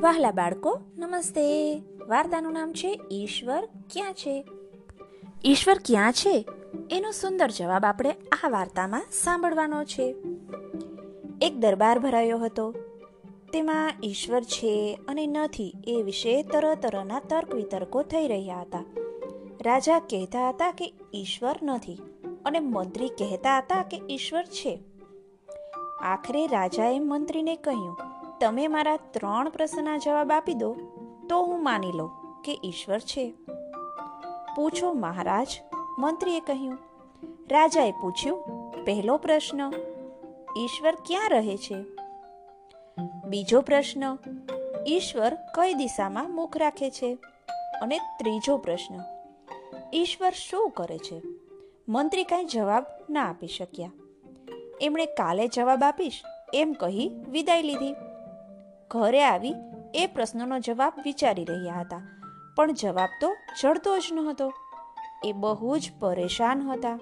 વહાલા બાળકો, નમસ્તે. વાર્તાનું નામ છે ઈશ્વર ક્યાં છે? ઈશ્વર ક્યાં છે? એનો સુંદર જવાબ આપણે આ વાર્તામાં સાંભળવાનો છે. એક દરબાર ભરાયો હતો. તેમાં ઈશ્વર છે અને નથી એ વિશે તરહ તરહના તર્ક વિતર્કો થઈ રહ્યા હતા. રાજા કહેતા હતા કે ઈશ્વર નથી અને મંત્રી કહેતા હતા કે ઈશ્વર છે. આખરે રાજાએ મંત્રીને કહ્યું તમે મારા ત્રણ પ્રશ્નના જવાબ આપી દો, તો હું માની લઉં કે ઈશ્વર છે. પૂછો મહારાજ, મંત્રીએ કહ્યું. રાજાએ પૂછ્યું, પહેલો પ્રશ્ન, ઈશ્વર ક્યાં રહે છે? બીજો પ્રશ્ન, ઈશ્વર કઈ દિશામાં મુખ રાખે છે? અને ત્રીજો પ્રશ્ન, ઈશ્વર શું કરે છે? મંત્રી કાંઈ જવાબ ના આપી શક્યા. એમણે કાલે જવાબ આપીશ એમ કહી વિદાય લીધી. ઘરે આવી એ પ્રશ્નનો જવાબ વિચારી રહ્યા હતા, પણ જવાબ તો જડતો જ નહોતો. એ બહુ જ પરેશાન હતા.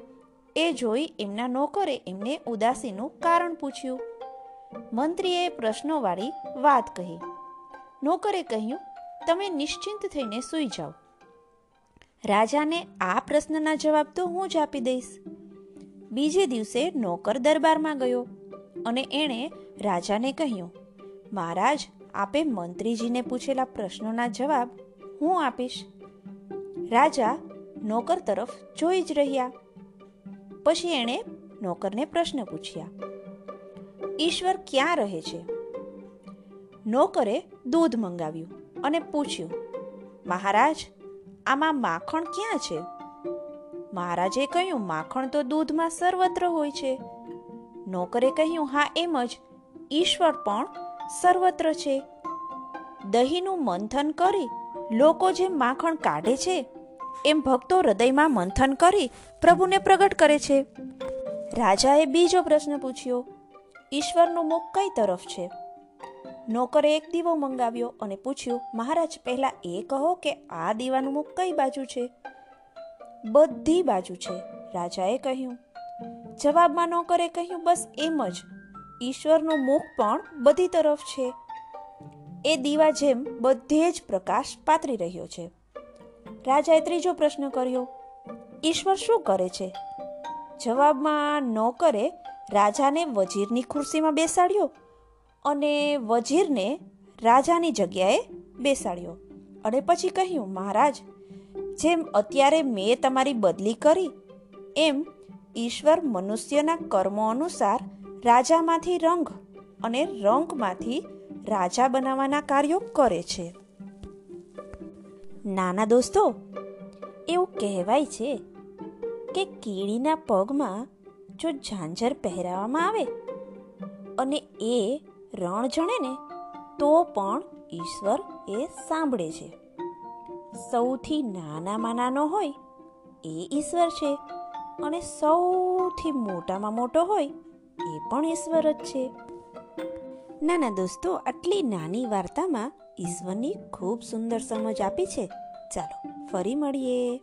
એ જોઈ એમના નોકરે એમને ઉદાસીનું કારણ પૂછ્યું. મંત્રીએ પ્રશ્નોવાળી વાત કહી. નોકરે કહ્યું, તમે નિશ્ચિંત થઈને સૂઈ જાઓ. રાજાને આ પ્રશ્નના જવાબ તો હું જ આપી દઈશ. બીજે દિવસે નોકર દરબારમાં ગયો અને એણે રાજાને કહ્યું મહારાજ, આપે મંત્રીજીને પૂછેલા પ્રશ્નોના જવાબ હું આપીશ. રાજા નોકર તરફ જોઈ જ રહ્યા. પછી એણે નોકરને પ્રશ્ન પૂછ્યા. ઈશ્વર ક્યાં રહે છે? નોકરે દૂધ મંગાવ્યું અને પૂછ્યું, મહારાજ, આમાં માખણ ક્યાં છે? મહારાજે કહ્યું, માખણ તો દૂધમાં સર્વત્ર હોય છે. નોકરે કહ્યું, હા, એમ જ. ઈશ્વર પણ સર્વત્ર છે. દહીંનું મંથન કરી લોકો જે માખણ કાઢે છે, એમ ભક્તો હૃદયમાં મંથન કરી પ્રભુને પ્રગટ કરે છે. રાજાએ બીજો પ્રશ્ન પૂછ્યો, ઈશ્વરનું મુખ કઈ તરફ છે? નોકરે એક દીવો મંગાવ્યો અને પૂછ્યું, મહારાજ, પહેલા એ કહો કે આ દીવાનું મુખ કઈ બાજુ છે? બધી બાજુ છે, રાજાએ કહ્યું. જવાબમાં નોકરે કહ્યું, બસ એમ જ. ઈશ્વરનું મુખ પણ બધી તરફ છે. એ દીવા જેમ બધે જ પ્રકાશ પાતરી રહ્યો છે. રાજાએ ત્રીજો પ્રશ્ન કર્યો, ઈશ્વર શું કરે છે? જવાબમાં નોકરે રાજાને વજીરની ખુરશીમાં બેસાડ્યો અને વજીરને રાજાની જગ્યાએ બેસાડ્યો. અને પછી કહ્યું, મહારાજ, જેમ અત્યારે મેં તમારી બદલી કરી, એમ ઈશ્વર મનુષ્યના કર્મો અનુસાર રાજામાંથી રંગ અને રંગમાંથી રાજા બનાવવાના કાર્યો કરે છે. નાના દોસ્તો, એવું કહેવાય છે કે કીડીના પગમાં જો ઝાંઝર પહેરાવવામાં આવે અને એ રણ જણે ને, તો પણ ઈશ્વર એ સાંભળે છે. સૌથી નાનામાં નાનો હોય એ ઈશ્વર છે અને સૌથી મોટામાં મોટો હોય એ પણ ઈશ્વર જ છે. નાના દોસ્તો, આટલી નાની વાર્તામાં ઈશ્વરની ખૂબ સુંદર સમજ આપી છે. ચાલો, ફરી મળીએ.